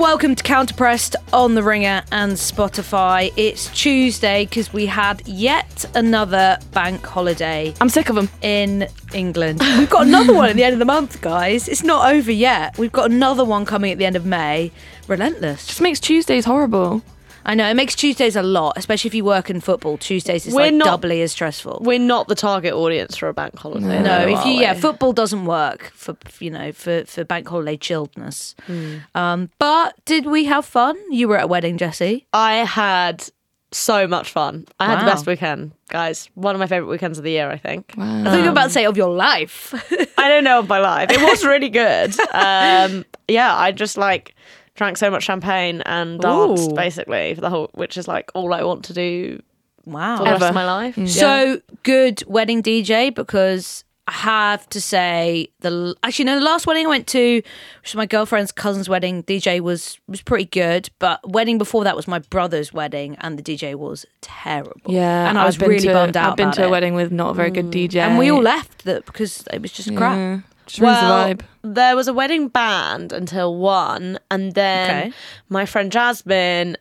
welcome to Counterpressed on the Ringer and Spotify. It's Tuesday because we had yet another bank holiday I'm sick of them. in England. We've got another one at the end of the month, guys. It's not over yet. We've got another one coming at the end of May. Relentless. Just makes Tuesdays horrible. I know it makes Tuesdays a lot, especially if you work in football. Tuesdays is We're like not- doubly as stressful. We're not the target audience for a bank holiday. No, though, if you are yeah, football doesn't work for you know for for bank holiday chilledness. Hmm. Um, but did we have fun? You were at a wedding, Jessy. I had so much fun. I had the best weekend, guys. One of my favorite weekends of the year, I think. Wow. I thought you were about to say of your life. I don't know of my life. It was really good. Um, yeah, I just like drank so much champagne and danced Ooh. basically for the whole, which is like all I want to do wow. for the rest Ever. of my life. Yeah. So good wedding DJ because I have to say the actually no the last wedding I went to, which was my girlfriend's cousin's wedding. DJ was was pretty good, but wedding before that was my brother's wedding, and the DJ was terrible. Yeah, and I was really to, bummed out. I've been about to a it. wedding with not a very good mm. DJ, and we all left that because it was just crap. Yeah, just well, the vibe. there was a wedding band until one, and then Okay. my friend Jasmine.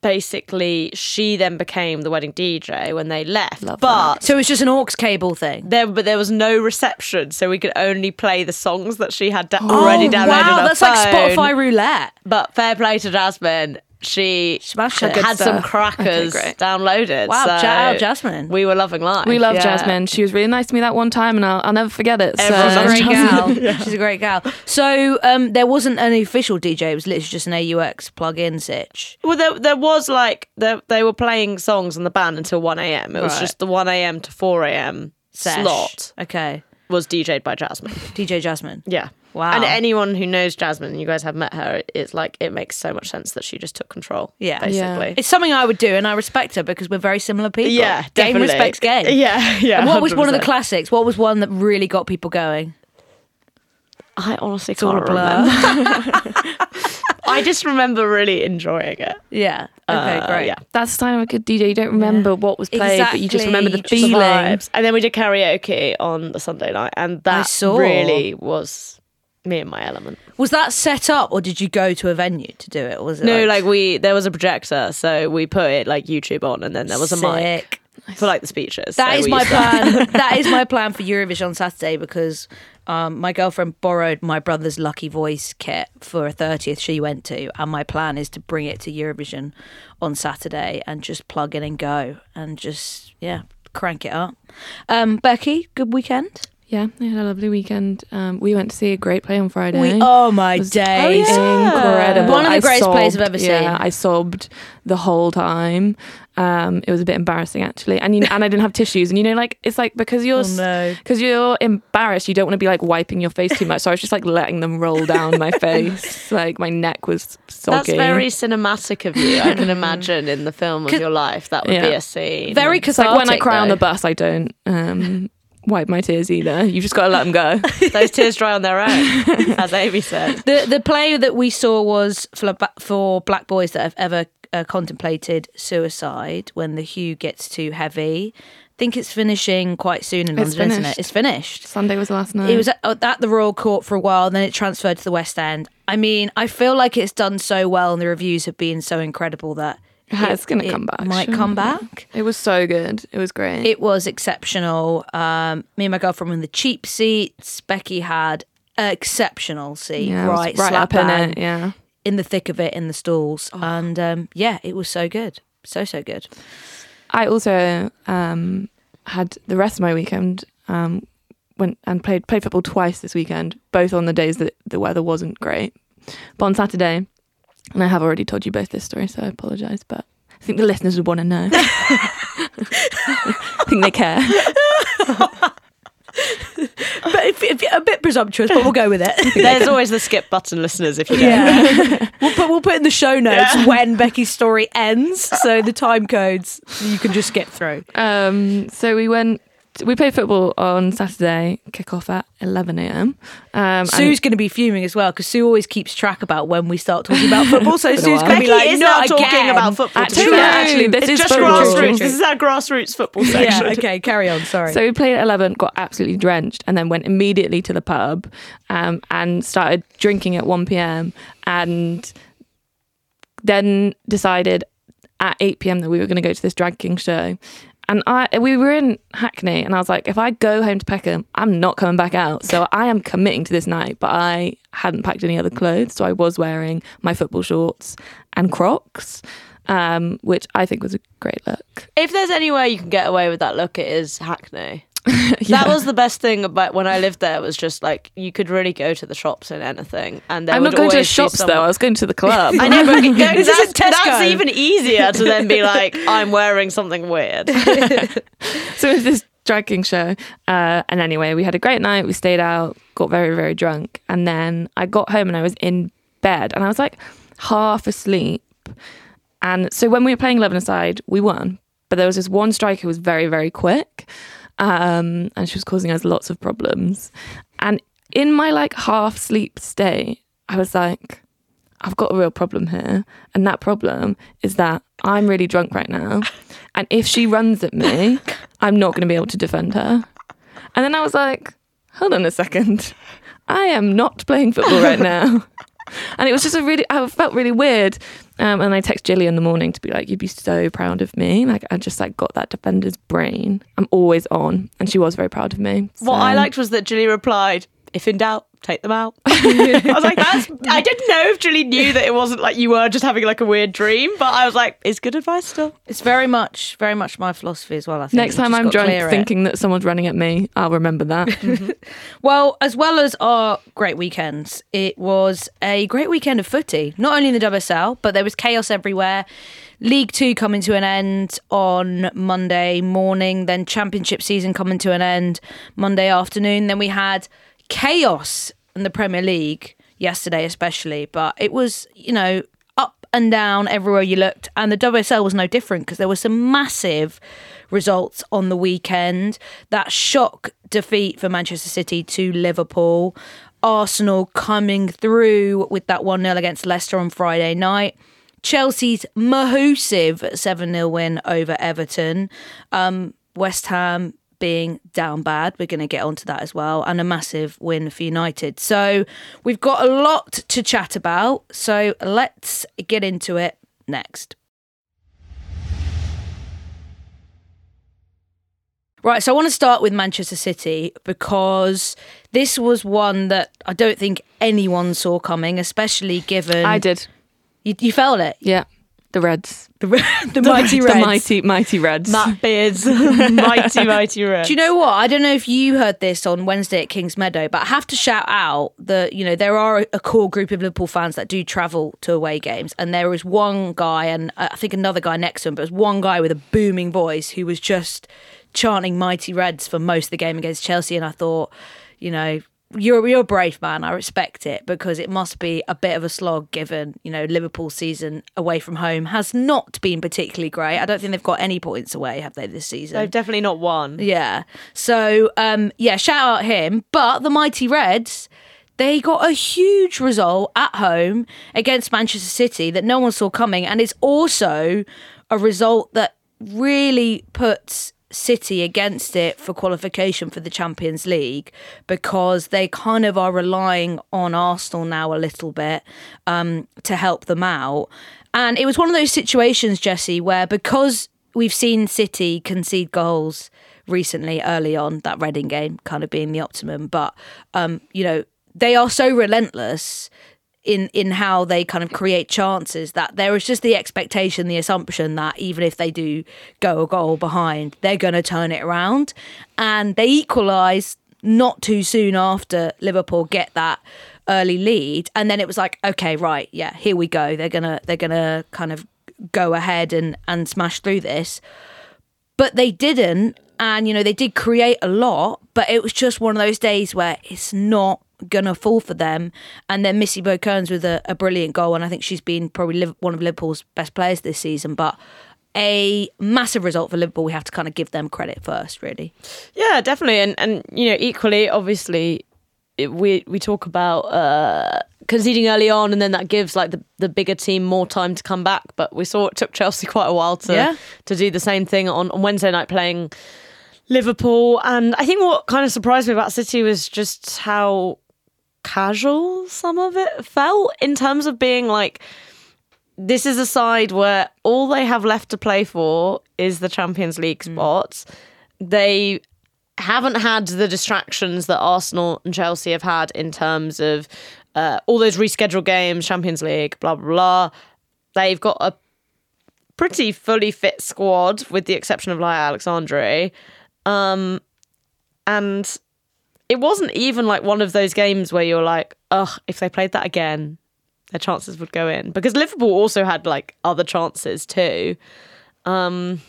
Basically, she then became the wedding DJ when they left. Love but So it was just an aux cable thing. there, but there was no reception, so we could only play the songs that she had da- already oh, downloaded. Oh, wow, that's like. Spotify roulette. But fair play to Jasmine, she Smashed had it. Good some crackers Okay, downloaded. Wow, so shout out Jasmine. We were loving life. We love yeah. Jasmine. She was really nice to me that one time, and I'll, I'll never forget it. So. She's a great Jasmine. gal. She's a great gal. So um, there wasn't an official DJ. It was literally just an AUX plug-in sitch. Well, there, there was like there, they were playing songs in the band until one a.m. It was Right. just the one a.m. to four a.m. Sesh. slot Okay. Was DJ'd by Jasmine. DJ Jasmine. Yeah. Wow. And anyone who knows Jasmine, you guys have met her, it's like it makes so much sense that she just took control. Yeah. basically. It's something I would do, and I respect her because we're very similar people. Yeah, game definitely. respects game. Yeah, yeah. And what was one of the classics? What was one that really got people going? I honestly all can't a blur. remember. I just remember really enjoying it. Yeah. Okay, Uh, great. Yeah. That's the time of a good DJ. You don't remember what was played, but you just remember the Exactly. The feeling. vibes. And then we did karaoke on the Sunday night, and that saw. really was me and my element. Was that set up, or did you go to a venue to do it? Or was it No, like we there was a projector, so we put it like YouTube on, and then there was a mic Sick. For like the speeches. That So is my used to- plan. that is my plan for Eurovision on Saturday because um, my girlfriend borrowed my brother's Lucky Voice kit for a thirtieth she went to, and my plan is to bring it to Eurovision on Saturday and just plug in and go and just yeah crank it up. Um, Becky, good weekend. Yeah, I had a lovely weekend. Um, we went to see a great play on Friday. We oh my It was days. incredible. One of the I greatest plays I've sobbed. ever Yeah, seen. I sobbed the whole time. Um, it was a bit embarrassing actually, and you, and I didn't have tissues. And you know, like it's like because you're Oh, no. because you're embarrassed, you don't want to be like wiping your face too much. So I was just like letting them roll down my face. Like my neck was soggy. That's very cinematic of you. I can imagine in the film of your life that would be Yeah. a scene. Very It's like when I cathartic, cry on the bus, I don't um, wipe my tears either. You've just got to let them go. those tears dry on their own, as Amy said. The the play that we saw was for for black boys that have ever uh, contemplated suicide. When the hue gets too heavy, I think it's finishing quite soon in It's London, isn't it? finished. It's finished. Sunday was last night. It was at, at the Royal Court for a while, then it transferred to the West End. I mean, I feel like it's done so well, and the reviews have been so incredible that it- it's gonna come back, Might come back. It was so good. It was great. It was exceptional. Um, me and my girlfriend were in the cheap seats. Becky had exceptional seat, yeah, right, right slap up in bang it. Yeah. In the thick of it in the stalls. Oh. And um, yeah, it was so good. So, so good. I also um, had the rest of my weekend um, went and played played football twice this weekend, both on the days that the weather wasn't great. But on Saturday, and I have already told you both this story, so I apologise, but I think the listeners would want to know. I think they care. But if, if, a bit presumptuous, but we'll go with it. There's always the skip button, listeners. If you don't. Yeah. we'll put we'll put in the show notes when Becky's story ends. So the time codes you can just skip through. Um, so we went. We played football on Saturday. Kick off at eleven a.m. Um, Sue's going to be fuming as well because Sue always keeps track about when we start talking about football. So Sue's going to be Becky like, is not now talking again." about football. to be Actually, fair. actually, this it's is just football. grassroots. True, true. This is our grassroots football section. Yeah. Okay. Carry on. Sorry. So we played at 11, got absolutely drenched, and then went immediately to the pub um, and started drinking at 1 p.m. And then decided at 8 p.m. that we were going to go to this drag king show. And I we were in Hackney and I was like, if I go home to Peckham, I'm not coming back out. So I am committing to this night. But I hadn't packed any other clothes. So I was wearing my football shorts and Crocs, um, which I think was a great look. If there's anywhere you can get away with that look, it is Hackney. Yeah. That was the best thing about when I lived there. Was just like you could really go to the shops and anything, and I'm not going to the shops though. I was going to the club. I know, but that's, Tesco. that's even easier to then be like, I'm wearing something weird. so it was this drag king show. Uh, and anyway, we had a great night. We stayed out, got very, very drunk. And then I got home and I was in bed and I was like half asleep. And so when we were playing 11 aside, we won. But there was this one striker who was very, very quick. Um, and she was causing us lots of problems. And in my like half sleep state, I was like, I've got a real problem here. And that problem is that I'm really drunk right now. And if she runs at me, I'm not going to be able to defend her. And then I was like, hold on a second. I am not playing football right now. And it was just a really, I felt really weird. Um, and I text Jilly in the morning to be like, you'd be so proud of me. Like, I just like got that defender's brain. I'm always on. And she was very proud of me. What I liked was that Julie replied, "If in doubt, take them out." I was like, "That's." I didn't know if Julie knew that it wasn't like you were just having like a weird dream, but I was like, "It's good advice still." It's very much, very much my philosophy as well. I think Next time I'm got drunk clear it. thinking that someone's running at me, I'll remember that. Well, as well as our great weekends, it was a great weekend of footy. Not only in the WSL, but there was chaos everywhere. League Two coming to an end on Monday morning, then Championship season coming to an end Monday afternoon. Then we had chaos in the Premier League yesterday, especially. But it was, you know, up and down everywhere you looked. And the WSL was no different because there were some massive results on the weekend. That shock defeat for Manchester City to Liverpool. Arsenal coming through with that 1 0 against Leicester on Friday night. Chelsea's massive 7 0 win over Everton. Um, West Ham being down bad. We're going to get onto that as well. And a massive win for United. So we've got a lot to chat about. So let's get into it next. Right, so I want to start with Manchester City because this was one that I don't think anyone saw coming, especially given I did. You, you felt it, Yeah. The Reds. the, the mighty Reds. The mighty, mighty Reds. Matt Beard's mighty, mighty red. Do you know what? I don't know if you heard this on Wednesday at Kings Meadow, but I have to shout out that you know there are a core group of Liverpool fans that do travel to away games, and there was one guy, and uh, I think another guy next to him, but it was one guy with a booming voice who was just chanting "Mighty Reds" for most of the game against Chelsea, and I thought, you know. You're you're a brave man. I respect it because it must be a bit of a slog given you know Liverpool season away from home has not been particularly great. I don't think they've got any points away, have they this season? They've definitely not won. Yeah. So um yeah, shout out him. But the Mighty Reds, they got a huge result at home against Manchester City that no one saw coming. And it's also a result that really puts City against it for qualification for the Champions League because they kind of are relying on Arsenal now a little bit um, to help them out. And it was one of those situations, Jessy, where because we've seen City concede goals recently early on, that Reading game kind of being the optimum, but um, you know, they are so relentless in in how they kind of create chances that there is just the expectation, the assumption that even if they do go a goal behind, they're going to turn it around, and they equalise not too soon after Liverpool get that early lead, and then it was like, okay, right, yeah, here we go. They're gonna they're gonna kind of go ahead and and smash through this, but they didn't, and you know they did create a lot, but it was just one of those days where it's not gonna fall for them. And then Missy Bo Kearns with a, a brilliant goal, and I think she's been probably one of Liverpool's best players this season. But a massive result for Liverpool. We have to kind of give them credit first, really. Yeah, definitely, and and you know, equally, obviously, it, we we talk about uh, conceding early on, and then that gives like the, the bigger team more time to come back. But we saw it took Chelsea quite a while to Yeah. to do the same thing on, on Wednesday night playing Liverpool. And I think what kind of surprised me about City was just how casual some of it felt in terms of being like this is a side where all they have left to play for is the Champions League spots. They haven't had the distractions that Arsenal and Chelsea have had in terms of uh, all those rescheduled games, Champions League, blah, blah, blah. They've got a pretty fully fit squad, with the exception of Laia Aleixandri. Um, and it wasn't even like one of those games where you're like, ugh, if they played that again, their chances would go in. Because Liverpool also had like other chances too. Um,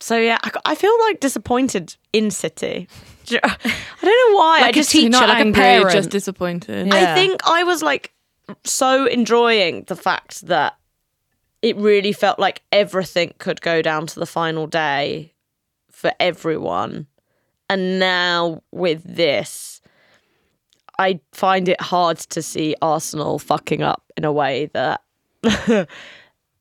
so yeah, I, I feel like disappointed in City. I don't know why. I Like a just teacher, not like a parent. just disappointed. Yeah. I think I was like so enjoying the fact that it really felt like everything could go down to the final day for everyone. And now with this, I find it hard to see Arsenal fucking up in a way that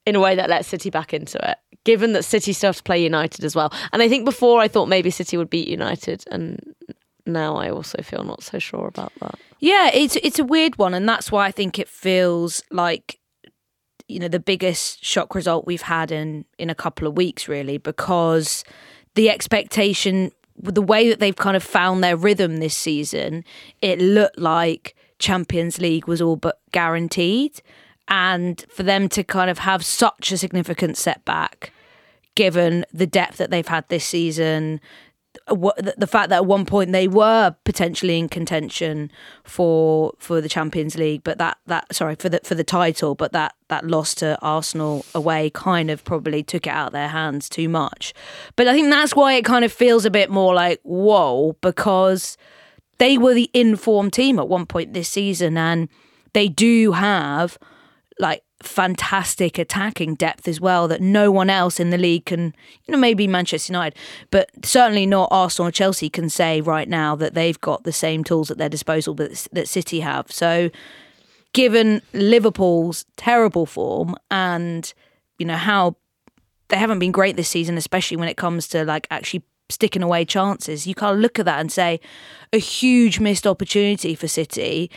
in a way that lets City back into it. Given that City still have to play United as well. And I think before I thought maybe City would beat United and now I also feel not so sure about that. Yeah, it's it's a weird one, and that's why I think it feels like you know the biggest shock result we've had in in a couple of weeks, really, because the expectation, the way that they've kind of found their rhythm this season, it looked like Champions League was all but guaranteed, and for them to kind of have such a significant setback, given the depth that they've had this season, the fact that at one point they were potentially in contention for for the Champions League, but that that sorry for the for the title, but that that loss to Arsenal away kind of probably took it out of their hands too much. But I think that's why it kind of feels a bit more like whoa because they were the informed team at one point this season, and they do have like fantastic attacking depth as well that no one else in the league can you know maybe Manchester United but certainly not Arsenal or Chelsea can say right now that they've got the same tools at their disposal that, that City have. So given Liverpool's terrible form and you know how they haven't been great this season especially when it comes to like actually sticking away chances you can't look at that and say a huge missed opportunity for City.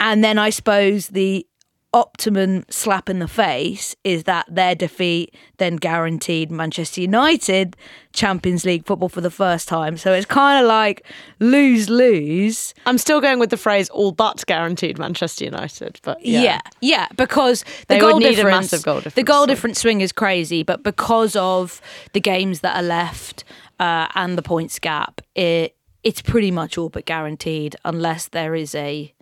And then I suppose the optimum slap in the face is that their defeat then guaranteed Manchester United Champions League football for the first time. So it's kind of like lose lose. I'm still going with the phrase all but guaranteed Manchester United, but yeah. Yeah, yeah, because the They goal would need a difference, massive goal the goal so- difference swing is crazy, but because of the games that are left uh, and the points gap, it it's pretty much all but guaranteed unless there is a.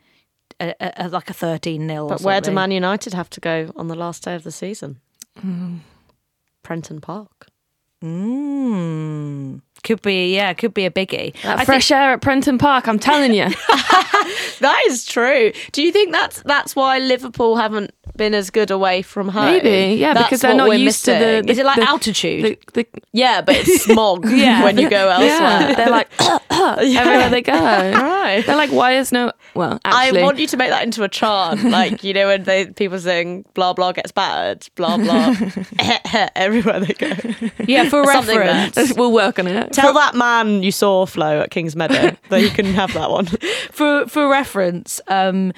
A, a, a- like a 13 nil. But where do Man United have to go on the last day of the season? Prenton Park. Mm, could be, yeah, could be a biggie. That fresh air at Prenton Park, I'm telling you. That is true. Do you think that's that's why Liverpool haven't been as good away from home? Maybe, yeah, That's because they're not used to the- missing. Is it like the- altitude? the, the, yeah, but it's smog Yeah. when you go elsewhere. yeah, they're like everywhere they go. Right. They're like, why is no? Well, actually, I want you to make that into a chant, like you know when they people sing "blah blah gets battered," blah blah, everywhere they go. yeah, for Something reference, we'll work on it. Tell that man you saw Flo at Kings Meadow that you couldn't have that one. for for reference, um,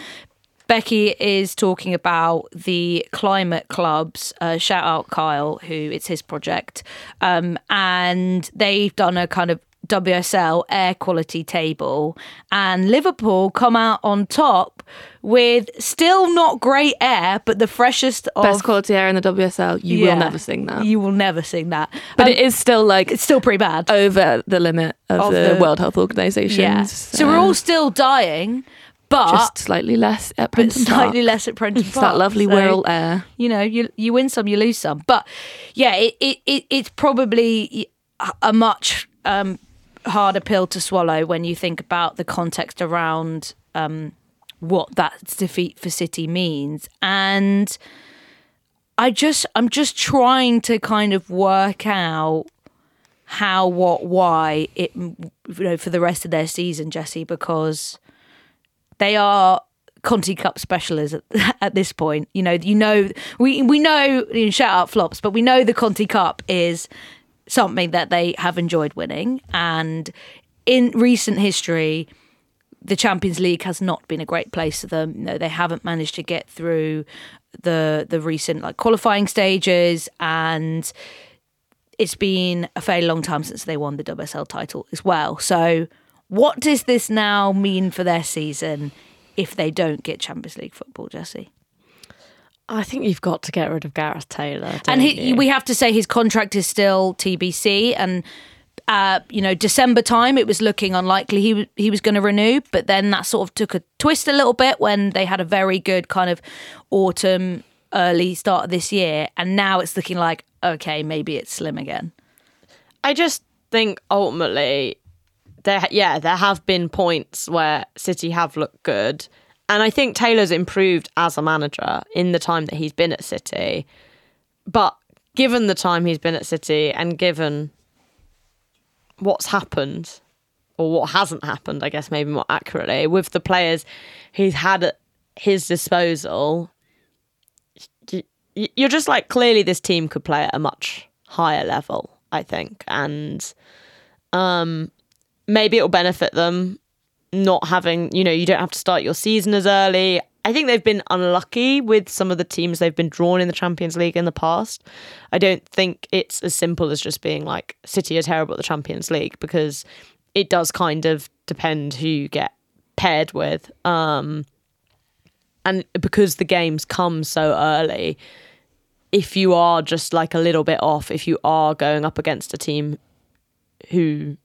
Becky is talking about the climate clubs. Uh, shout out Kyle, who it's his project, um, and they've done a kind of WSL air quality table, and Liverpool come out on top with still not great air, but the freshest of Best quality air in the WSL. You Yeah. will never sing that. You will never sing that, but Um, it is still like it's still pretty bad. over the limit of, Of the, the- World Health Organization. yeah, so we're all still dying, but just slightly less at Prenton slightly Park. less at Prenton It's Park. that lovely So, whirl air. You know, you you win some, you lose some. But yeah, it, it, it it's probably a much um, harder pill to swallow when you think about the context around um, what that defeat for City means. And I just I'm just trying to kind of work out how, what, why it you know for the rest of their season, Jessy, because they are Conti Cup specialists at, at this point. You know, you know, we we know know, shout out flops, but we know the Conti Cup is something that they have enjoyed winning, and in recent history, the Champions League has not been a great place for them. You know, they haven't managed to get through the the recent like qualifying stages, and it's been a fairly long time since they won the WSL title as well. So, what does this now mean for their season if they don't get Champions League football, Jessy? I think you've got to get rid of Gareth Taylor. and don't he, you? we have to say his contract is still TBC, and uh, you know December time it was looking unlikely he w- he was going to renew, but then that sort of took a twist a little bit when they had a very good kind of autumn early start of this year, and now it's looking like okay maybe it's slim again. I just think ultimately there yeah, there have been points where City have looked good. And I think Taylor's improved as a manager in the time that he's been at City. But given the time he's been at City and given what's happened or what hasn't happened, I guess maybe more accurately, with the players he's had at his disposal, you're just like clearly this team could play at a much higher level, I think. And um maybe it'll benefit them not having, you know, you don't have to start your season as early. I think they've been unlucky with some of the teams they've been drawn in the Champions League in the past. I don't think it's as simple as just being like City are terrible at the Champions League because it does kind of depend who you get paired with. Um, and because the games come so early, if you are just like a little bit off, if you are going up against a team who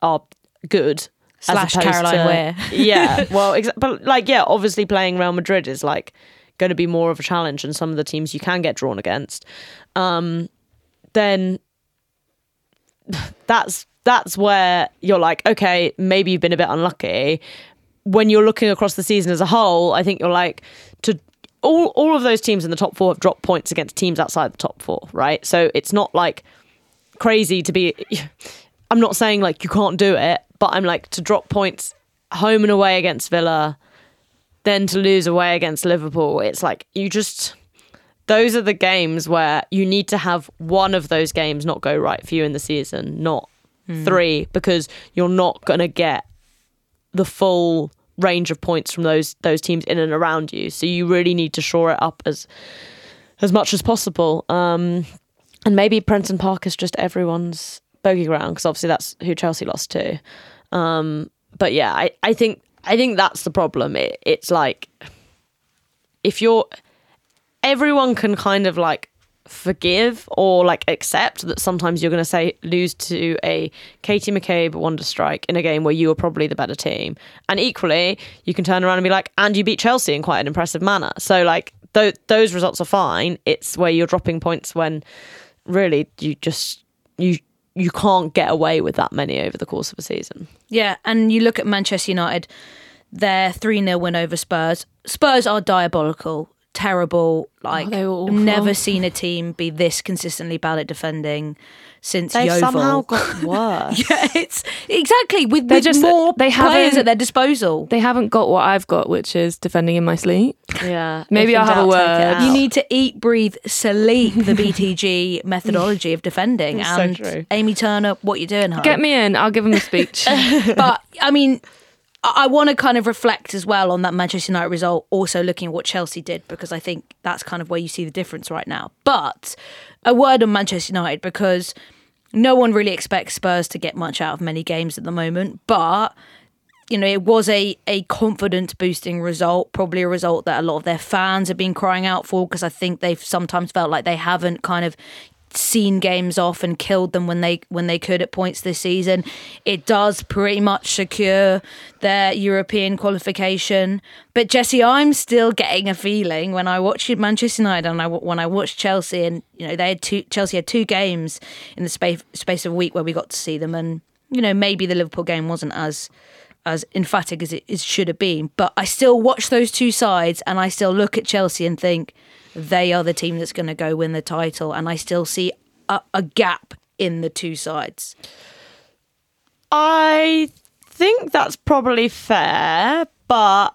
are good, Slash Caroline to- Weir. yeah, well, exa- but like, yeah, obviously playing Real Madrid is like going to be more of a challenge than some of the teams you can get drawn against. Um, then that's that's where you're like, okay, maybe you've been a bit unlucky. When you're looking across the season as a whole, I think you're like to all all of those teams in the top four have dropped points against teams outside the top four, right? So it's not like crazy to be. I'm not saying like you can't do it, but I'm like to drop points home and away against Villa, then to lose away against Liverpool. It's like you just those are the games where you need to have one of those games not go right for you in the season, not three, because you're not gonna get the full range of points from those those teams in and around you. So you really need to shore it up as as much as possible. Um, and maybe Prenton Park is just everyone's bogey ground because obviously that's who Chelsea lost to. Um, but yeah, I, I think I think that's the problem. It, it's like if you're everyone can kind of like forgive or like accept that sometimes you're going to say lose to a Katie McCabe wonder strike in a game where you were probably the better team and equally you can turn around and be like and you beat Chelsea in quite an impressive manner so like th- those results are fine it's where you're dropping points when really you just you you can't get away with that many over the course of a season Yeah, and you look at Manchester United, their 3 0 win over Spurs. Spurs are diabolical, terrible. Oh, like, they were never seen a team be this consistently bad at defending since they've Yeovil. somehow got worse yeah, it's exactly with, They with just- more they players haven't- at their disposal. They haven't got what I've got, which is defending in my sleep. yeah Maybe I'll have a doubt, take word. You need to eat, breathe, sleep the BTG methodology of defending. It's so and true. Amy Turner, what you doing? hun? Get me in. I'll give him a speech. but I mean, I, want to kind of reflect as well on that Manchester United result, also looking at what Chelsea did, because I think that's kind of where you see the difference right now. But a word on Manchester United, because no one really expects Spurs to get much out of many games at the moment, but. You know, it was a, a confidence boosting result, probably a result that a lot of their fans have been crying out for because I think they've sometimes felt like they haven't kind of seen games off and killed them when they when they could at points this season. It does pretty much secure their European qualification. But Jessy, I'm still getting a feeling when I watch Manchester United and I when I watch Chelsea and you know they had two Chelsea had two games in the space space of a week where we got to see them and you know maybe the Liverpool game wasn't as as emphatic as it, it should have been. But I still watch those two sides and I still look at Chelsea and think they are the team that's going to go win the title. And I still see a, a gap in the two sides. I think that's probably fair, but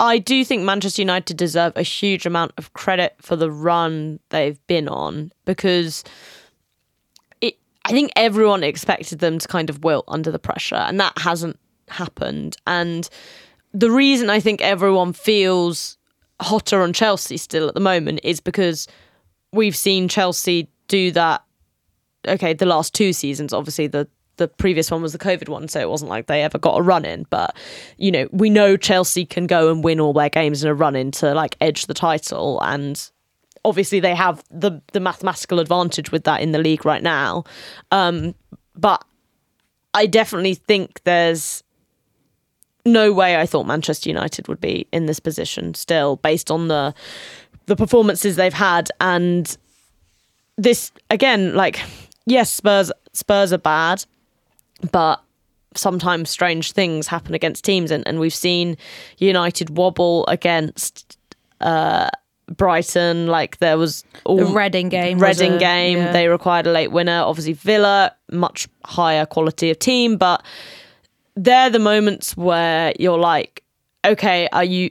I do think Manchester United deserve a huge amount of credit for the run they've been on because it I think everyone expected them to kind of wilt under the pressure and that hasn't happened. And the reason I think everyone feels hotter on Chelsea still at the moment is because we've seen Chelsea do that. Okay, the last two seasons, obviously the the previous one was the COVID one, so it wasn't like they ever got a run in. But you know, we know Chelsea can go and win all their games in a run in to like edge the title, and obviously they have the the mathematical advantage with that in the league right now. Um, but I definitely think there's no way I thought Manchester United would be in this position still, based on the the performances they've had and this again, like yes, Spurs Spurs are bad, but sometimes strange things happen against teams and, and we've seen United wobble against uh, Brighton, like there was all The Reading game. Reading game. yeah. They required a late winner. Obviously, Villa, much higher quality of team, but they're the moments where you're like, okay, are you?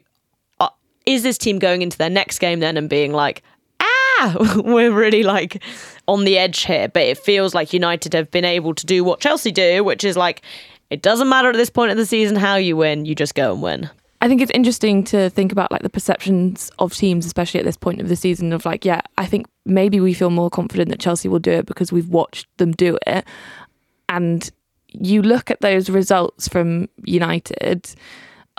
Uh, is this team going into their next game then and being like, ah, we're really like on the edge here? But it feels like United have been able to do what Chelsea do, which is like, it doesn't matter at this point of the season how you win, you just go and win. I think it's interesting to think about like the perceptions of teams, especially at this point of the season. Of like, yeah, I think maybe we feel more confident that Chelsea will do it because we've watched them do it. And you look at those results from United,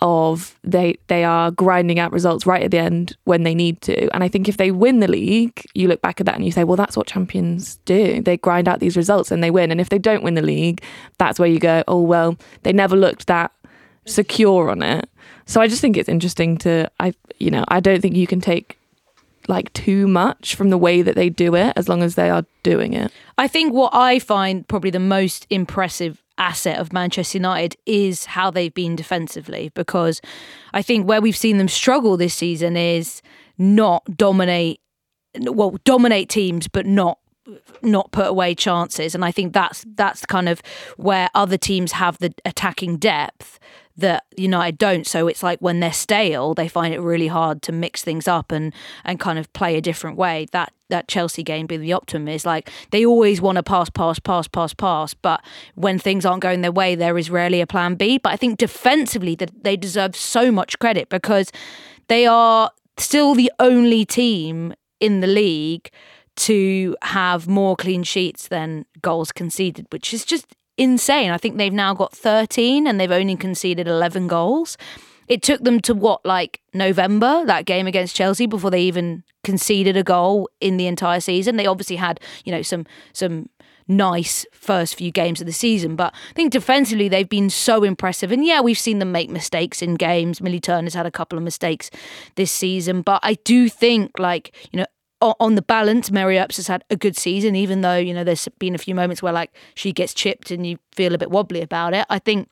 of they they are grinding out results right at the end when they need to. And I think if they win the league, you look back at that and you say, well, that's what champions do. They grind out these results and they win. And if they don't win the league, that's where you go, oh well, they never looked that secure on it. So I just think it's interesting to I you know, I don't think you can take like too much from the way that they do it as long as they are doing it. I think what I find probably the most impressive asset of Manchester United is how they've been defensively because I think where we've seen them struggle this season is not dominate well dominate teams but not not put away chances. And I think that's that's kind of where other teams have the attacking depth that United don't. So it's like when they're stale they find it really hard to mix things up and and kind of play a different way. That that Chelsea game being the optimum is like they always want to pass pass pass pass pass but when things aren't going their way there is rarely a plan B. But I think defensively that they deserve so much credit because they are still the only team in the league to have more clean sheets than goals conceded, which is just insane. I think they've now got 13 and they've only conceded 11 goals. It took them to what, like November, that game against Chelsea, before they even conceded a goal in the entire season. They obviously had, you know, some some nice first few games of the season, but I think defensively they've been so impressive. And yeah, we've seen them make mistakes in games. Millie Turner's had a couple of mistakes this season, but I do think, like, you know, on the balance, Mary Earps has had a good season, even though, you know, there's been a few moments where like she gets chipped and you feel a bit wobbly about it. I think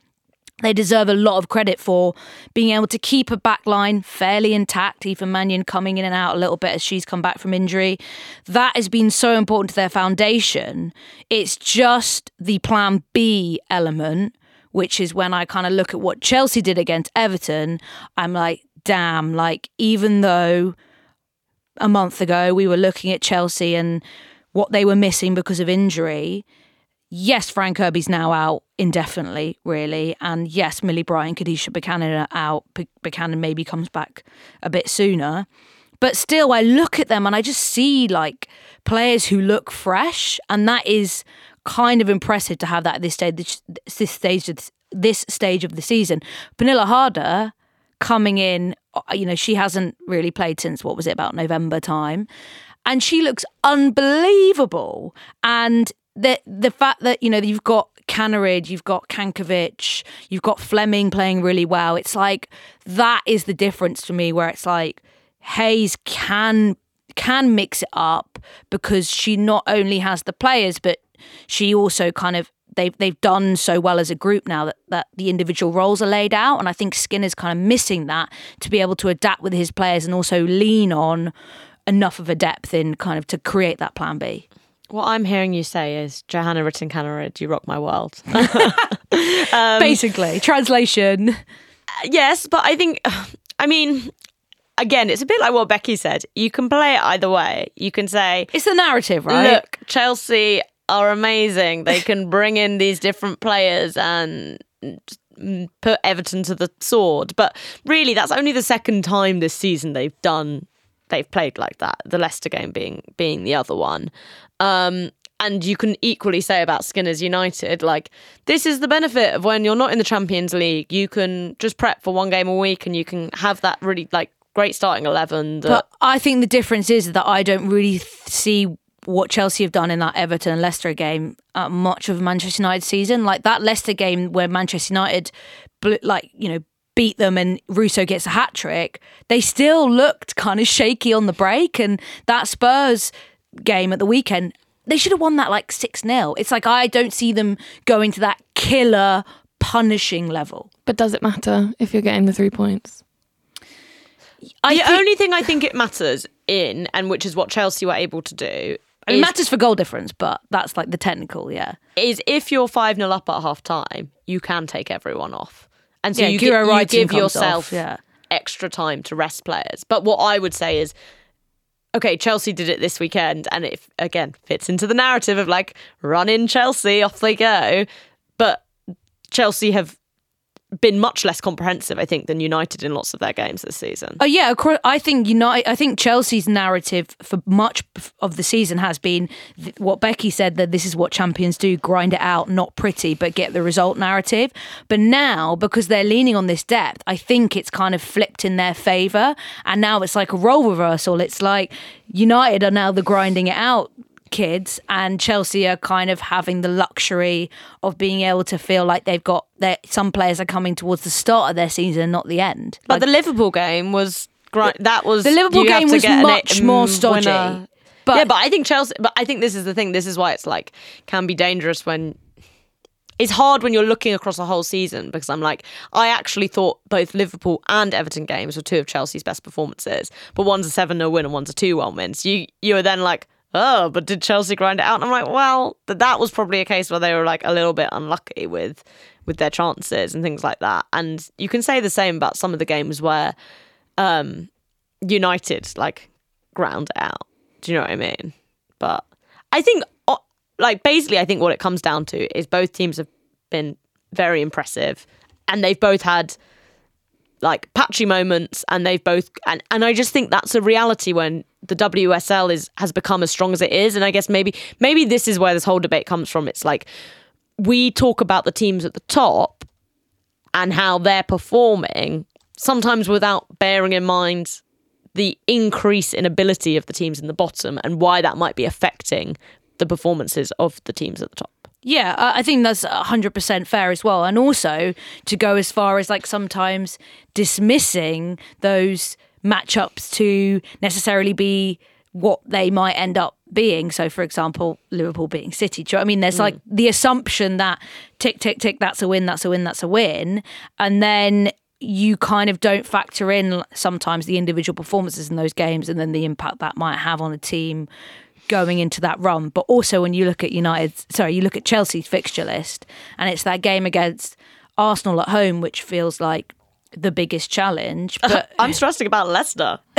they deserve a lot of credit for being able to keep a back line fairly intact, even Mannion coming in and out a little bit as she's come back from injury. That has been so important to their foundation. It's just the plan B element, which is when I kind of look at what Chelsea did against Everton, I'm like, damn, like, even though a month ago we were looking at Chelsea and what they were missing because of injury. Yes, Fran Kirby's now out indefinitely, really. And yes, Millie Bright, Kadeisha Buchanan are out. Buchanan maybe comes back a bit sooner. But still, I look at them and I just see like players who look fresh. And that is kind of impressive to have that at this stage, this stage of this stage of the season. Pernille Harder coming in, Uh, you know, she hasn't really played since what was it about November time, and she looks unbelievable. And the the fact that you know you've got Kaneryd, you've got Cankovic, you've got Fleming playing really well. It's like that is the difference for me, where it's like Hayes can can mix it up because she not only has the players, but she also kind of they've they've done so well as a group now that, that the individual roles are laid out. And I think Skinner's kind of missing that to be able to adapt with his players and also lean on enough of a depth in kind of to create that plan B. What I'm hearing you say is Johanna Rytting Kaneryd, you rock my world. Um, Basically, translation. Uh, yes, but I think, I mean, again, it's a bit like what Becky said. You can play it either way. You can say, It's the narrative, right? look, Chelsea are amazing. They can bring in these different players and put Everton to the sword. But really, that's only the second time this season they've done they've played like that. The Leicester game being being the other one. Um, and you can equally say about Skinner's United, like this is the benefit of when you're not in the Champions League. You can just prep for one game a week, and you can have that really like great starting eleven. That, But I think the difference is that I don't really th- see what Chelsea have done in that Everton and Leicester game uh, much of Manchester United season. Like that Leicester game where Manchester United, bl- like you know, beat them and Russo gets a hat trick. They still looked kind of shaky on the break, and that Spurs game at the weekend. They should have won that like 6 0. It's like I don't see them going to that killer punishing level. But does it matter if you're getting the three points? I the think- only thing I think it matters in, and which is what Chelsea were able to do, I mean, is, matters for goal difference, but that's like the technical, yeah. is if you're 5 0 up at half time, you can take everyone off. And so Yeah, you, gi- you give yourself off, yeah. extra time to rest players. But what I would say is, okay, Chelsea did it this weekend, and it again fits into the narrative of like run in Chelsea, off they go. But Chelsea have been much less comprehensive, I think, than United in lots of their games this season. Oh yeah, of course. I think United. I think Chelsea's narrative for much of the season has been th- what Becky said that this is what champions do: grind it out, not pretty, but get the result narrative. But now, because they're leaning on this depth, I think it's kind of flipped in their favour, and now it's like a role reversal. It's like United are now the grinding it out kids and Chelsea are kind of having the luxury of being able to feel like they've got their some players are coming towards the start of their season not the end But the Liverpool game was great. That was The Liverpool game was get an- much more stodgy. winner. But- yeah, but I think Chelsea. But I think this is the thing. This is why it's like can be dangerous when it's hard when you're looking across a whole season because I'm like I actually thought both Liverpool and Everton games were two of Chelsea's best performances, but one's a seven 0 win and one's a two one win. So you you are then like. Oh, but did Chelsea grind it out? And I'm like, well, th- that was probably a case where they were like a little bit unlucky with with their chances and things like that. And you can say the same about some of the games where um, United like ground it out. Do you know what I mean? But I think, like, basically, I think what it comes down to is both teams have been very impressive, and they've both had like patchy moments, and they've both and and I just think that's a reality when the WSL is has become as strong as it is, and I guess maybe maybe this is where this whole debate comes from. It's like we talk about the teams at the top and how they're performing, sometimes without bearing in mind the increase in ability of the teams in the bottom and why that might be affecting the performances of the teams at the top. Yeah, I think that's 100% fair as well. And also to go as far as like sometimes dismissing those matchups to necessarily be what they might end up being. So, for example, Liverpool beating City. Do you know what I mean? There's like mm. the assumption that tick, tick, tick, that's a win, that's a win, that's a win. And then you kind of don't factor in sometimes the individual performances in those games and then the impact that might have on a team going into that run. But also when you look at United, sorry, you look at Chelsea's fixture list, and it's that game against Arsenal at home, which feels like the biggest challenge. But I'm stressing about Leicester.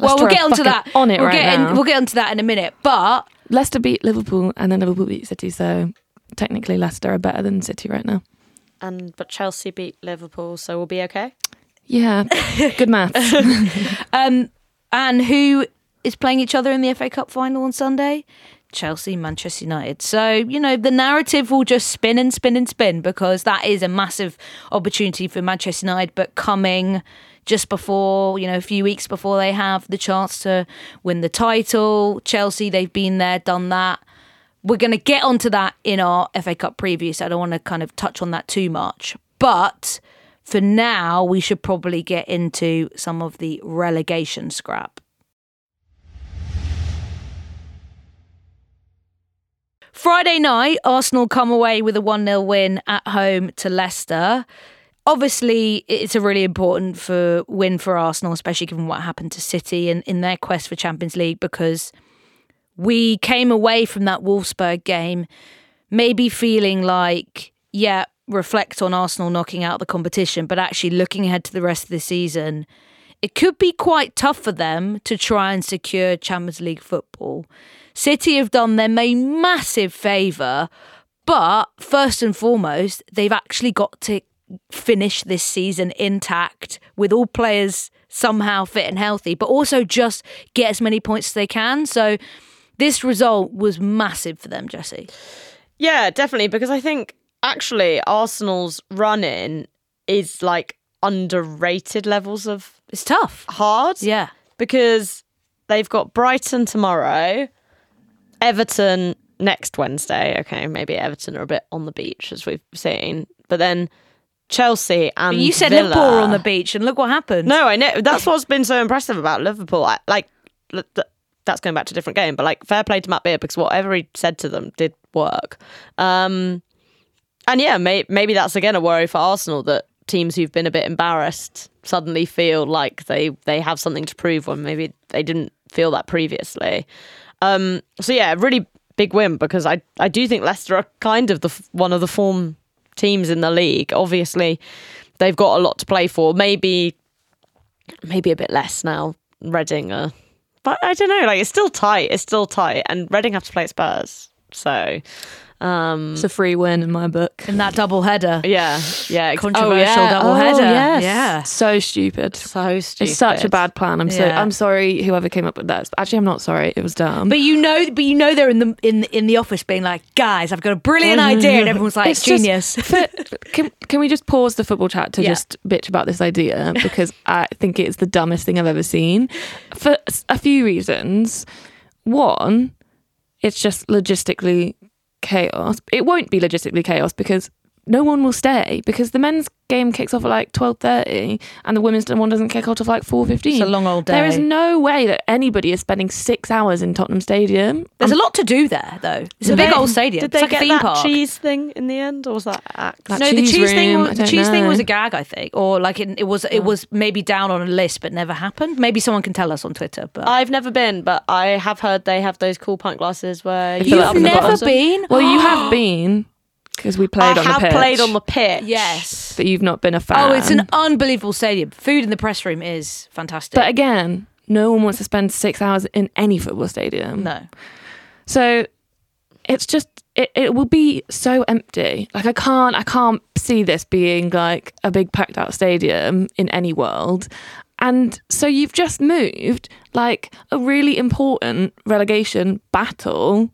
well, we'll get onto that on it we'll right get now. we'll get onto that in a minute. But Leicester beat Liverpool and then Liverpool beat City, so technically Leicester are better than City right now. And but Chelsea beat Liverpool, so we'll be okay. Yeah, good maths. um, and who is playing each other in the FA Cup final on Sunday? Chelsea, Manchester United. So, you know, the narrative will just spin and spin and spin because that is a massive opportunity for Manchester United, but coming just before, you know, a few weeks before they have the chance to win the title. Chelsea, they've been there, done that. We're going to get onto that in our FA Cup preview, so I don't want to kind of touch on that too much. But for now, we should probably get into some of the relegation scrap. Friday night, Arsenal come away with a 1 0 win at home to Leicester. Obviously, it's a really important for win for Arsenal, especially given what happened to City and in their quest for Champions League, because we came away from that Wolfsburg game maybe feeling like, yeah, reflect on Arsenal knocking out the competition, but actually looking ahead to the rest of the season, it could be quite tough for them to try and secure Champions League football. City have done them a massive favour But first and foremost, they've actually got to finish this season intact with all players somehow fit and healthy, but also just get as many points as they can. So this result was massive for them, Jesse. Yeah, definitely. Because I think actually Arsenal's run in is like underrated levels of It's tough. hard. Yeah. Because they've got Brighton tomorrow, Everton next Wednesday. Okay, maybe Everton are a bit on the beach as we've seen, but then Chelsea and But you said Villa. Liverpool on the beach, and look what happened. No, I know that's what's been so impressive about Liverpool. I, like that's going back to a different game, but like fair play to Matt Beard because whatever he said to them did work. Um, and yeah, may- maybe that's again a worry for Arsenal that teams who've been a bit embarrassed suddenly feel like they they have something to prove when maybe they didn't feel that previously. Um, so yeah, really big win because I I do think Leicester are kind of the one of the form teams in the league. Obviously, they've got a lot to play for. Maybe maybe a bit less now. Reading, uh, but I don't know. Like it's still tight. It's still tight, and Reading have to play Spurs. So um, It's a free win in my book. In that double header. yeah, yeah, Controversial oh, yeah. double Oh, header. yes. Yeah. So stupid. So stupid. It's such a bad plan. I'm so I'm sorry whoever came up with that. Actually, I'm not sorry. It was dumb. But you know, but you know they're in the in in the office being like, guys, I've got a brilliant idea, and everyone's like, It's genius. for- can, can we just pause the football chat to Yeah. just bitch about this idea because I think it's the dumbest thing I've ever seen for a few reasons. One, it's just logistically chaos. It won't be logistically chaos because no one will stay because the men's game kicks off at like twelve thirty and the women's one doesn't kick off till like four fifteen. It's a long old day. There is no way that anybody is spending six hours in Tottenham Stadium. There's a lot to do there, though. It's a big they- old stadium. Did it's they like get a theme that park. cheese thing in the end, or was that axe? That no, the cheese cheese thing. Was, the don't cheese thing was a gag, I think, or like it, it was. It oh. was maybe down on a list, but never happened. Maybe someone can tell us on Twitter. But I've never been, but I have heard they have those cool pint glasses where you fill it you've in the never been. Well, you have been because we played I on have the pitch. played on the pitch. yes. But you've not been a fan. Oh, it's an unbelievable stadium. Food in the press room is fantastic. But again, no one wants to spend six hours in any football stadium. no, So it's just it, it will be so empty. Like I can't I can't see this being like a big packed out stadium in any world. And so you've just moved like a really important relegation battle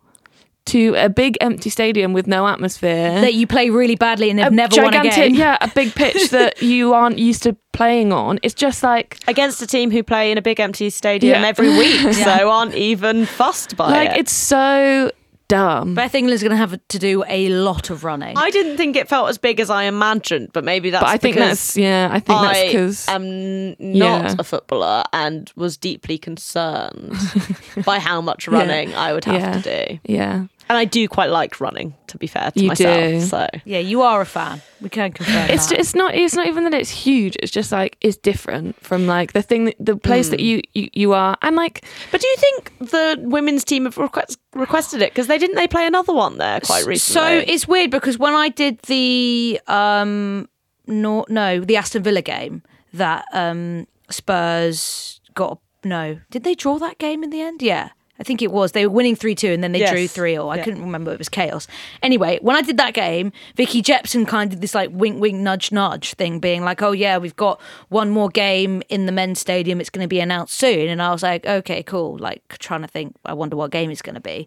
to a big empty stadium with no atmosphere. that you play really badly and have a never won a game. yeah, a big pitch that you aren't used to playing on. It's just like against a team who play in a big empty stadium Yeah. every week, so aren't even fussed by like it. it's so dumb. Beth England's going to have to do a lot of running. I didn't think it felt as big as I imagined, but maybe that's but I think because that's yeah, I think that's because I am not Yeah. a footballer and was deeply concerned by how much running I would have Yeah. to do. yeah. And I do quite like running, to be fair to You myself. do. So yeah, you are a fan. We can confirm It's that. it's not it's not even that it's huge. It's just like it's different from like the thing that, the place Hmm. that you, you you are. And like But do you think the women's team have request, requested it? Because they didn't they play another one there quite recently? So it's weird because when I did the um no no the Aston Villa game that um Spurs got no did they draw that game in the end? Yeah. I think it was. They were winning 3 2 and then they Yes. drew 3 0. I Yeah. couldn't remember. It was chaos. Anyway, when I did that game, Vicky Jepson kind of did this like wink, wink, nudge, nudge thing, being like, oh, yeah, we've got one more game in the men's stadium. It's going to be announced soon. And I was like, okay, cool. Like trying to think, I wonder what game it's going to be.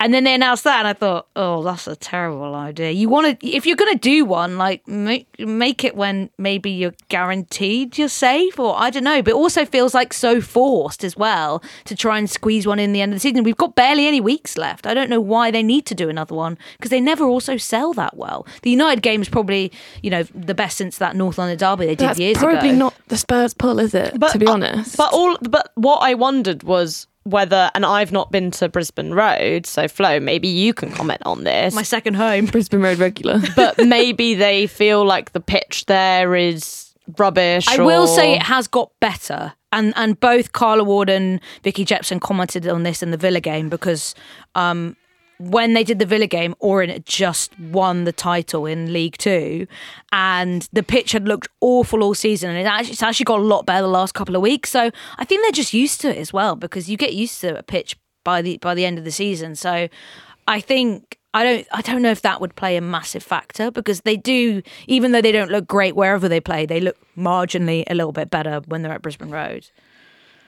And then they announced that, and I thought, oh, that's a terrible idea. You want to, if you're going to do one, like make make it when maybe you're guaranteed you're safe, or I don't know. But it also feels like so forced as well to try and squeeze one in the end of the season. We've got barely any weeks left. I don't know why they need to do another one because they never also sell that well. The United game is probably you know the best since that North London derby they did that's years probably ago. not the Spurs pull, is it? But, to be uh, honest. but all but what I wondered was whether, and I've not been to Brisbane Road, so Flo, maybe you can comment on this. My second home. Brisbane Road regular. but maybe they feel like the pitch there is rubbish. I will say it has got better. And and both Carla Ward and Vicky Jepson commented on this in the Villa game because um, when they did the Villa game, Orient had just won the title in League Two, and the pitch had looked awful all season, and it actually, it's actually got a lot better the last couple of weeks. So I think they're just used to it as well because you get used to a pitch by the by the end of the season. So I think I don't I don't know if that would play a massive factor because they do even though they don't look great wherever they play, they look marginally a little bit better when they're at Brisbane Road.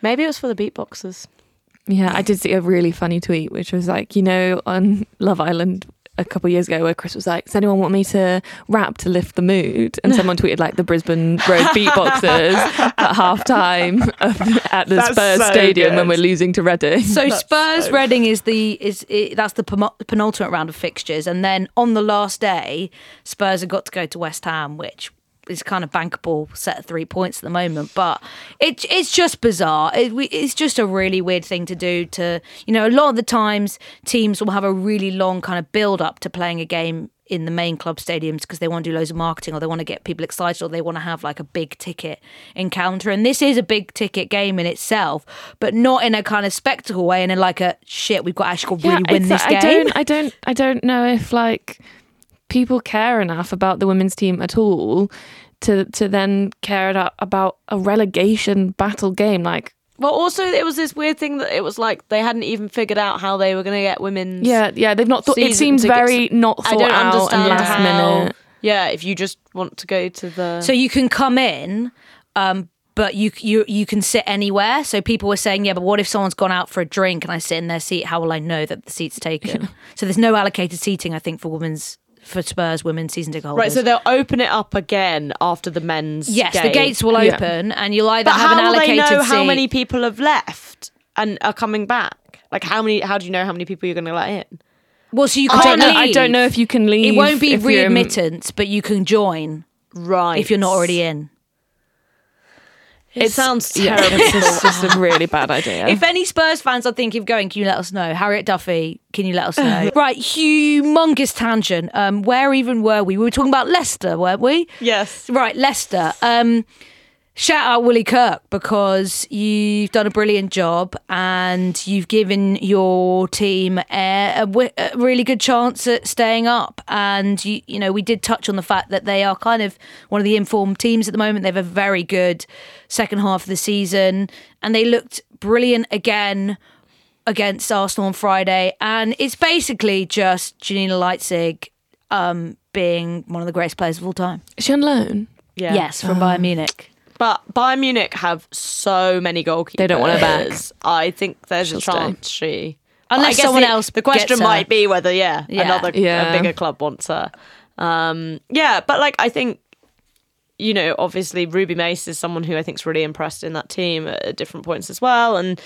Maybe it was for the beatboxers. Yeah, I did see a really funny tweet, which was like, you know, on Love Island a couple of years ago, where Chris was like, "Does anyone want me to rap to lift the mood?" And someone tweeted like the Brisbane Road beatboxers at half time at the That's Spurs so stadium good. when we're losing to Reading. So Spurs so- Reading is the is i that's the penultimate round of fixtures, and then on the last day, Spurs have got to go to West Ham, which is kind of bankable set of three points at the moment. But it it's just bizarre. It, it's just a really weird thing to do. To you know, a lot of the times teams will have a really long kind of build up to playing a game in the main club stadiums because they want to do loads of marketing or they want to get people excited or they want to have like a big ticket encounter. And this is a big ticket game in itself, but not in a kind of spectacle way and in like a shit, we've got actually really win this I game. don't, I don't, I don't know if like people care enough about the women's team at all to to then care about, about a relegation battle game. Like, Well, also it was this weird thing that it was like they hadn't even figured out how they were going to get women's. yeah, yeah, they've not thought. It seems tickets. very not I thought don't out and understand last how. minute. Yeah, if you just want to go to the. So you can come in, um, but you you you can sit anywhere. So people were saying, yeah, but what if someone's gone out for a drink and I sit in their seat? How will I know that the seat's taken? so there's no allocated seating, I think, for women's for Spurs women's season ticket holders. right, so they'll open it up again after the men's. yes, the gates will Yeah. open, and you'll either But have how an will they allocated know how many people have left and are coming back? Like how many? How do you know how many people you're going to let in? Well, so you can't don't know. leave. I don't know if you can leave. It won't be if you're- readmittance, but you can join Right. if you're not already in. It sounds Yeah, it's just, just a really bad idea. If any Spurs fans are thinking of going, can you let us know? Harriet Duffy, can you let us know? right, humongous tangent. Um, where even were we? We were talking about Leicester, weren't we? yes. Right, Leicester. Um, shout out Willie Kirk because you've done a brilliant job and you've given your team a, a a really good chance at staying up. And you, you know, we did touch on the fact that they are kind of one of the informed teams at the moment. They have a very good second half of the season, and they looked brilliant again against Arsenal on Friday. And it's basically just Janina Leitzig um, being one of the greatest players of all time. Is she on loan? Yeah. Yes, from Bayern Munich. But Bayern Munich have so many goalkeepers. They don't want her back. I think there's She'll a chance she. Unless someone the, else The question might be whether yeah, Yeah. another Yeah. a bigger club wants her. Um, yeah, but like I think. You know, obviously Ruby Mace is someone who I think's really impressed in that team at different points as well, and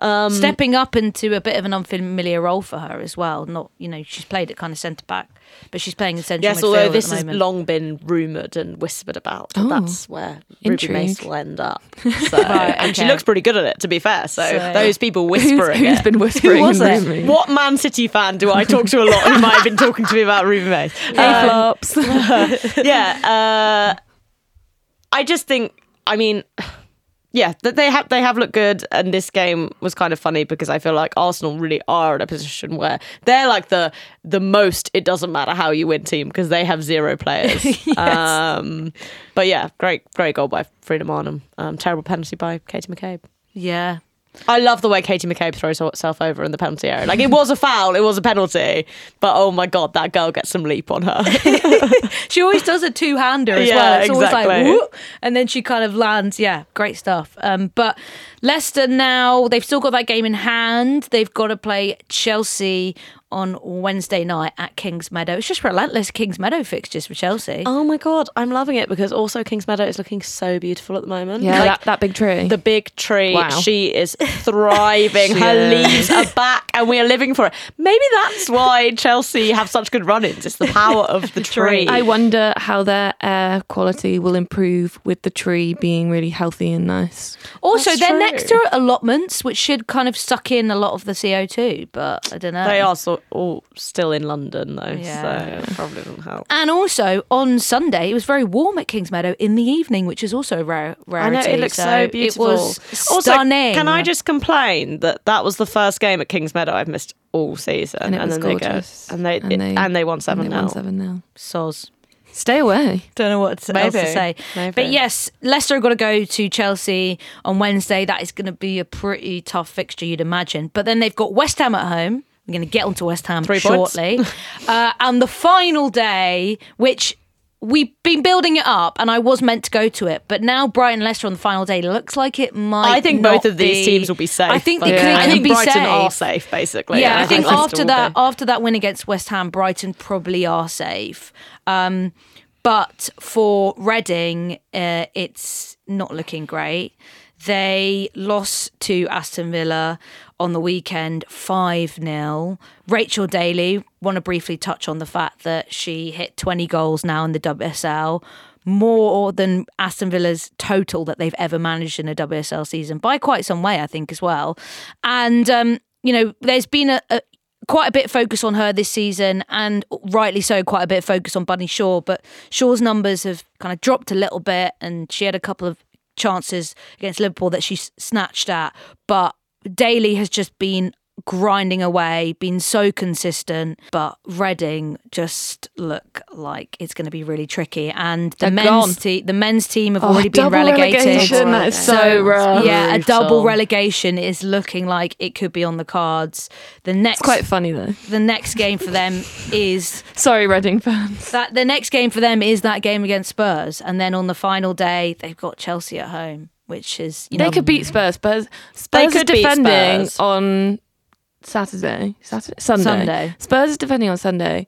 um, Stepping up into a bit of an unfamiliar role for her as well. Not, you know, she's played at kind of centre back, but she's playing in central Yes, although this has long been rumoured and whispered about. that Oh, that's where Ruby Mace will end up. So, And she looks pretty good at it, to be fair. So, So- those people whispering who's it. been whispering was and it? rumouring? What Man City fan do I talk to a lot who might have been talking to me about Ruby Mace? Hey, Um, flops. yeah, uh, I just think. I mean, yeah, that they have they have looked good, and this game was kind of funny because I feel like Arsenal really are in a position where they're like the the most. It doesn't matter how you win team because they have zero players. um, but yeah, great great goal by Frida Maanum. Um, terrible penalty by Katie McCabe. yeah. I love the way Katie McCabe throws herself over in the penalty area. Like it was a foul, it was a penalty, but oh my god, that girl gets some leap on her. She always does a two hander as Yeah, well. It's always like, whoop, and then she kind of lands. Yeah, great stuff. Um, but Leicester now, they've still got that game in hand. They've got to play Chelsea on Wednesday night at Kingsmeadow. It's just relentless Kingsmeadow fixtures for Chelsea. oh my god, I'm loving it because also Kingsmeadow is looking so beautiful at the moment. yeah, like that, that big tree. the big tree. Wow. She is thriving. She Her is. leaves are back, and we are living for it. Maybe that's why Chelsea have such good run-ins. It's the power of the, tree. I wonder how their air quality will improve with the tree being really healthy and nice. Also, That's they're true. next to allotments, which should kind of suck in a lot of the CO2, but I don't know. They are so, all still in London though, Yeah. so it probably doesn't help. And also on Sunday, it was very warm at Kingsmeadow in the evening, which is also a rare I know it looks so, beautiful. It was Also, can I just complain that that was the first game at Kingsmeadow I've missed all season, And it was then they go and they And it- they- and they won seven And they won now. 7 0. soz? Stay away. Don't know what else to say. Maybe. But yes, Leicester are going to go to Chelsea on Wednesday. That is going to be a pretty tough fixture, you'd imagine. But then they've got West Ham at home. We're going to get onto West Ham Three shortly. uh, and the final day, which we've been building it up, and I was meant to go to it, but now Brighton Leicester on the final day looks like it might. I think both of these be- teams will be safe. I think they Yeah. could I think be Brighton safe. are safe, basically. Yeah, I and think after that, be. after that win against West Ham, Brighton probably are safe. Um, but for Reading, uh, it's not looking great. They lost to Aston Villa on the weekend 5 0. Rachel Daly, want to briefly touch on the fact that she hit 20 goals now in the WSL, more than Aston Villa's total that they've ever managed in a WSL season by quite some way, I think, as well. And, um, you know, there's been a, a quite a bit of focus on her this season, and rightly so, quite a bit of focus on Bunny Shaw. But Shaw's numbers have kind of dropped a little bit, and she had a couple of chances against Liverpool that she snatched at. But Daly has just been grinding away, been so consistent. But Reading just look like it's going to be really tricky, and the They're men's team, the men's team have Oh, already been relegated. that is so rough. Yeah, a double relegation is looking like it could be on the cards. The next It's quite funny though. the next game for them is Sorry, Reading fans. that the next game for them is that game against Spurs, and then on the final day they've got Chelsea at home, which is you know they could beat Spurs. Spurs, They could defending Spurs. on Saturday. Saturday, Sunday. Sunday. Spurs defending on Sunday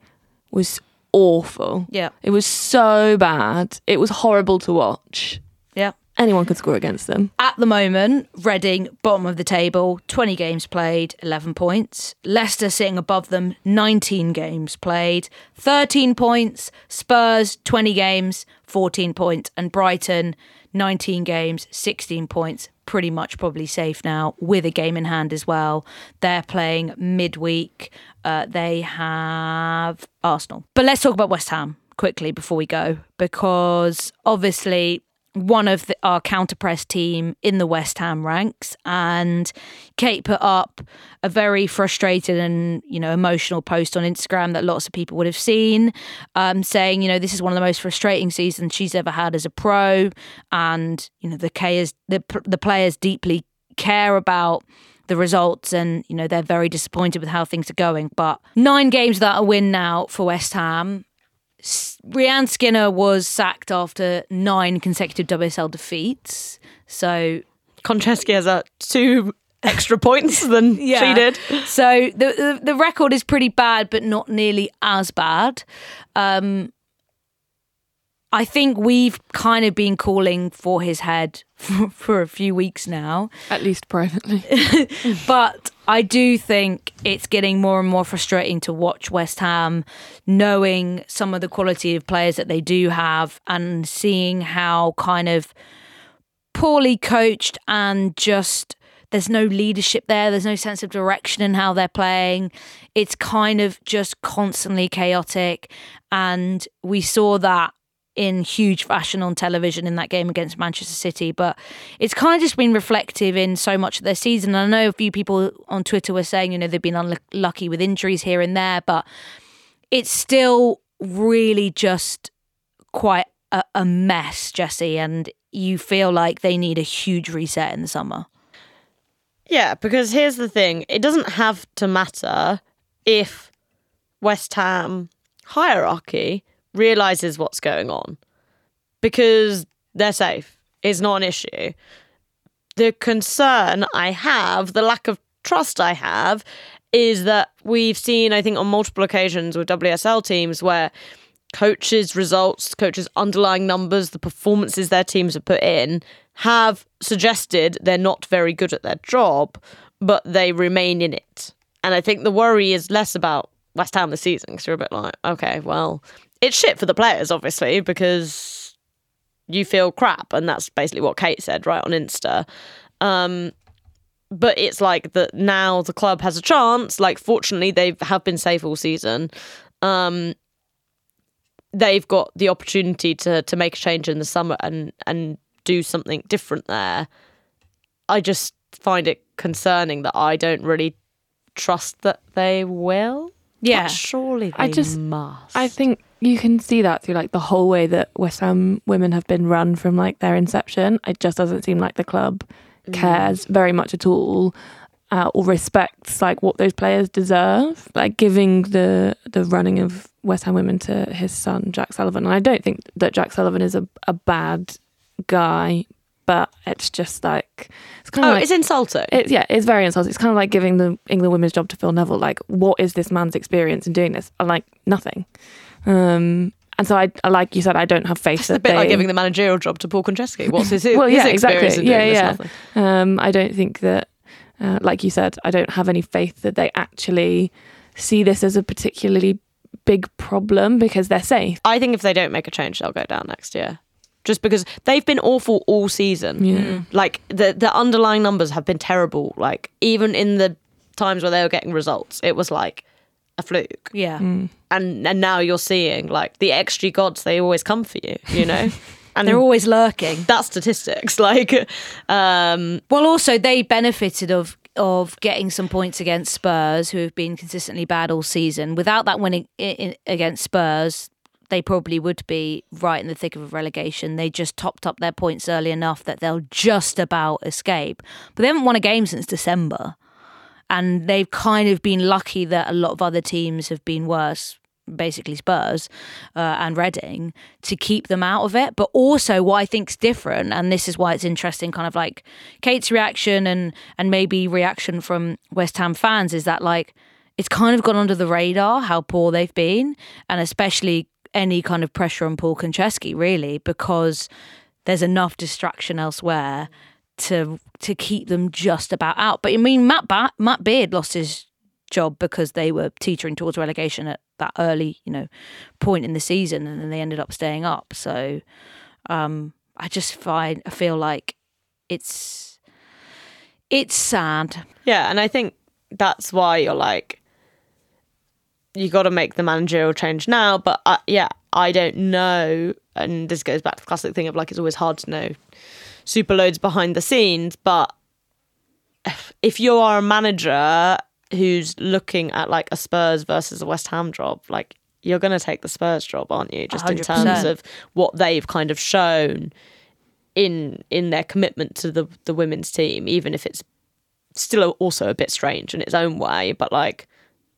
was awful. yeah It was so bad. It was horrible to watch. yeah. Anyone could score against them. At the moment, Reading bottom of the table, twenty games played, eleven points. Leicester sitting above them, nineteen games played, thirteen points. Spurs twenty games, fourteen points, and Brighton nineteen games, sixteen points. Pretty much probably safe now with a game in hand as well. They're playing midweek. Uh, they have Arsenal. But let's talk about West Ham quickly before we go because obviously one of the, our counter press team in the West Ham ranks, and Kate put up a very frustrated and you know emotional post on Instagram that lots of people would have seen, um, saying you know this is one of the most frustrating seasons she's ever had as a pro, and you know the players the the players deeply care about the results and you know they're very disappointed with how things are going. But nine games without a win now for West Ham Rehanne Skinner was sacked after nine consecutive WSL defeats. So Konchesky has uh, two extra points than she did. So the, the the record is pretty bad, but not nearly as bad. Um, I think we've kind of been calling for his head for, for a few weeks now. At least privately. but I do think it's getting more and more frustrating to watch West Ham, knowing some of the quality of players that they do have and seeing how kind of poorly coached and just there's no leadership there. There's no sense of direction in how they're playing. It's kind of just constantly chaotic. And we saw that in huge fashion on television in that game against Manchester City. But it's kind of just been reflective in so much of their season. I know a few people on Twitter were saying, you know, they've been unlucky with injuries here and there, but it's still really just quite a, a mess, Jessy. And you feel like they need a huge reset in the summer. Yeah, because here's the thing it doesn't have to matter if West Ham hierarchy realizes what's going on because they're safe. It's not an issue. The concern I have, the lack of trust I have, is that we've seen, I think, on multiple occasions with WSL teams where coaches' results, coaches' underlying numbers, the performances their teams have put in have suggested they're not very good at their job, but they remain in it. And I think the worry is less about West Ham this season because you're a bit like, okay, well, it's shit for the players, obviously, because you feel crap. And that's basically what Kate said, right, on Insta. Um, but it's like that now the club has a chance. Like, fortunately, they have been safe all season. Um, they've got the opportunity to to make a change in the summer and and do something different there. I just find it concerning that I don't really trust that they will. Yeah. But surely they I just- must. I think you can see that through like the whole way that West Ham women have been run from like their inception. It just doesn't seem like the club cares very much at all. uh, or respects like what those players deserve, like giving the the running of West Ham women to his son Jack Sullivan. And I don't think that Jack Sullivan is a, a bad guy, but it's just like it's kind Oh, like it's insulting. it's yeah, it's very insulting. It's kind of like giving the England women's job to Phil Neville. Like, what is this man's experience in doing this? I'm like nothing. Um, and so I, I- like you said, I don't have faith it's that a bit they, like giving the managerial job to Paul Konchesky. What's his, Well, his yeah, experience exactly. doing Yeah, yeah. Um, I don't think that, uh, like you said, I don't have any faith that they actually see this as a particularly big problem because they're safe. I think if they don't make a change, they'll go down next year. Just because they've been awful all season. Yeah. Like the the underlying numbers have been terrible. Like even in the times where they were getting results, it was like a fluke. Yeah. Mm. And and now you're seeing like the xG gods. They always come for you. You know. And They're always lurking. that's statistics. Like, um, Well, also they benefited of of getting some points against Spurs, who have been consistently bad all season. Without that winning against Spurs, they probably would be right in the thick of a relegation. They just topped up their points early enough that they'll just about escape. But they haven't won a game since December, and they've kind of been lucky that a lot of other teams have been worse. Basically, Spurs uh, and Reading to keep them out of it. But also, what I think's different, and this is why it's interesting, kind of like Kate's reaction and and maybe reaction from West Ham fans is that like it's kind of gone under the radar how poor they've been, and especially any kind of pressure on Paul Konchesky, really, because there's enough distraction elsewhere to to keep them just about out. But I mean, Matt ba- Matt Beard lost his job because they were teetering towards relegation at that early, you know, point in the season, and then they ended up staying up. So um, I just find I feel like it's it's sad. yeah, and I think that's why you're like, you got to make the managerial change now. But uh, yeah, I don't know, and this goes back to the classic thing of like it's always hard to know super loads behind the scenes. But if you are a manager who's looking at like a Spurs versus a West Ham job, like you're going to take the Spurs job, aren't you? Just in 100%. terms of what they've kind of shown in in their commitment to the the women's team, even if it's still also a bit strange in its own way. But like,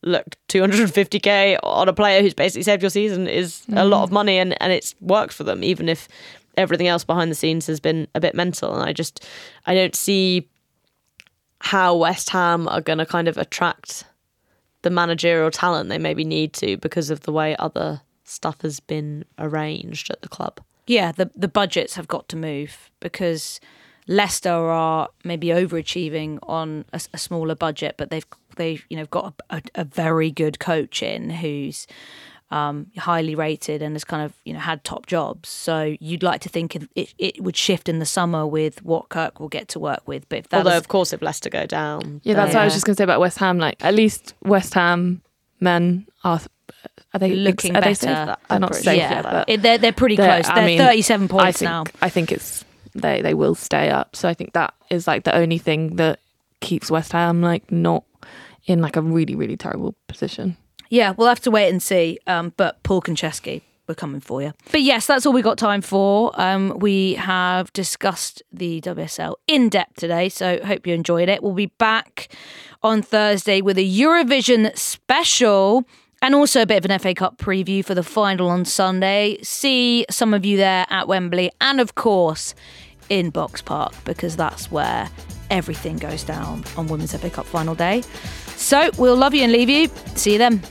look, 250k on a player who's basically saved your season is a lot of mm. money, and and it's worked for them, even if everything else behind the scenes has been a bit mental. And I just I don't see how West Ham are going to kind of attract the managerial talent they maybe need to because of the way other stuff has been arranged at the club. Yeah, the the budgets have got to move because Leicester are maybe overachieving on a smaller budget, but they've they've you know got a, a, a very good coach in who's um, highly rated and has kind of you know had top jobs. So you'd like to think it, it would shift in the summer with what Kirk will get to work with. But if that Although, is- of course, if Leicester go down, Yeah, that's what I was just going to say about West Ham. Like, at least West Ham men are are they Looking are they better. safe? They're not pretty safe yeah, yet, but it, they're they're pretty they're- close. They're mean, 37 I points think now. I think it's they they will stay up. So I think that is like the only thing that keeps West Ham like not in like a really really terrible position. Yeah, we'll have to wait and see. Um, but Paul Konchesky, we're coming for you. But yes, that's all we got time for. Um, we have discussed the WSL in depth today, so hope you enjoyed it. We'll be back on Thursday with a Eurovision special. And also a bit of an FA Cup preview for the final on Sunday. See some of you there at Wembley and, of course, in Box Park because that's where everything goes down on Women's FA Cup final day. So we'll love you and leave you. See you then.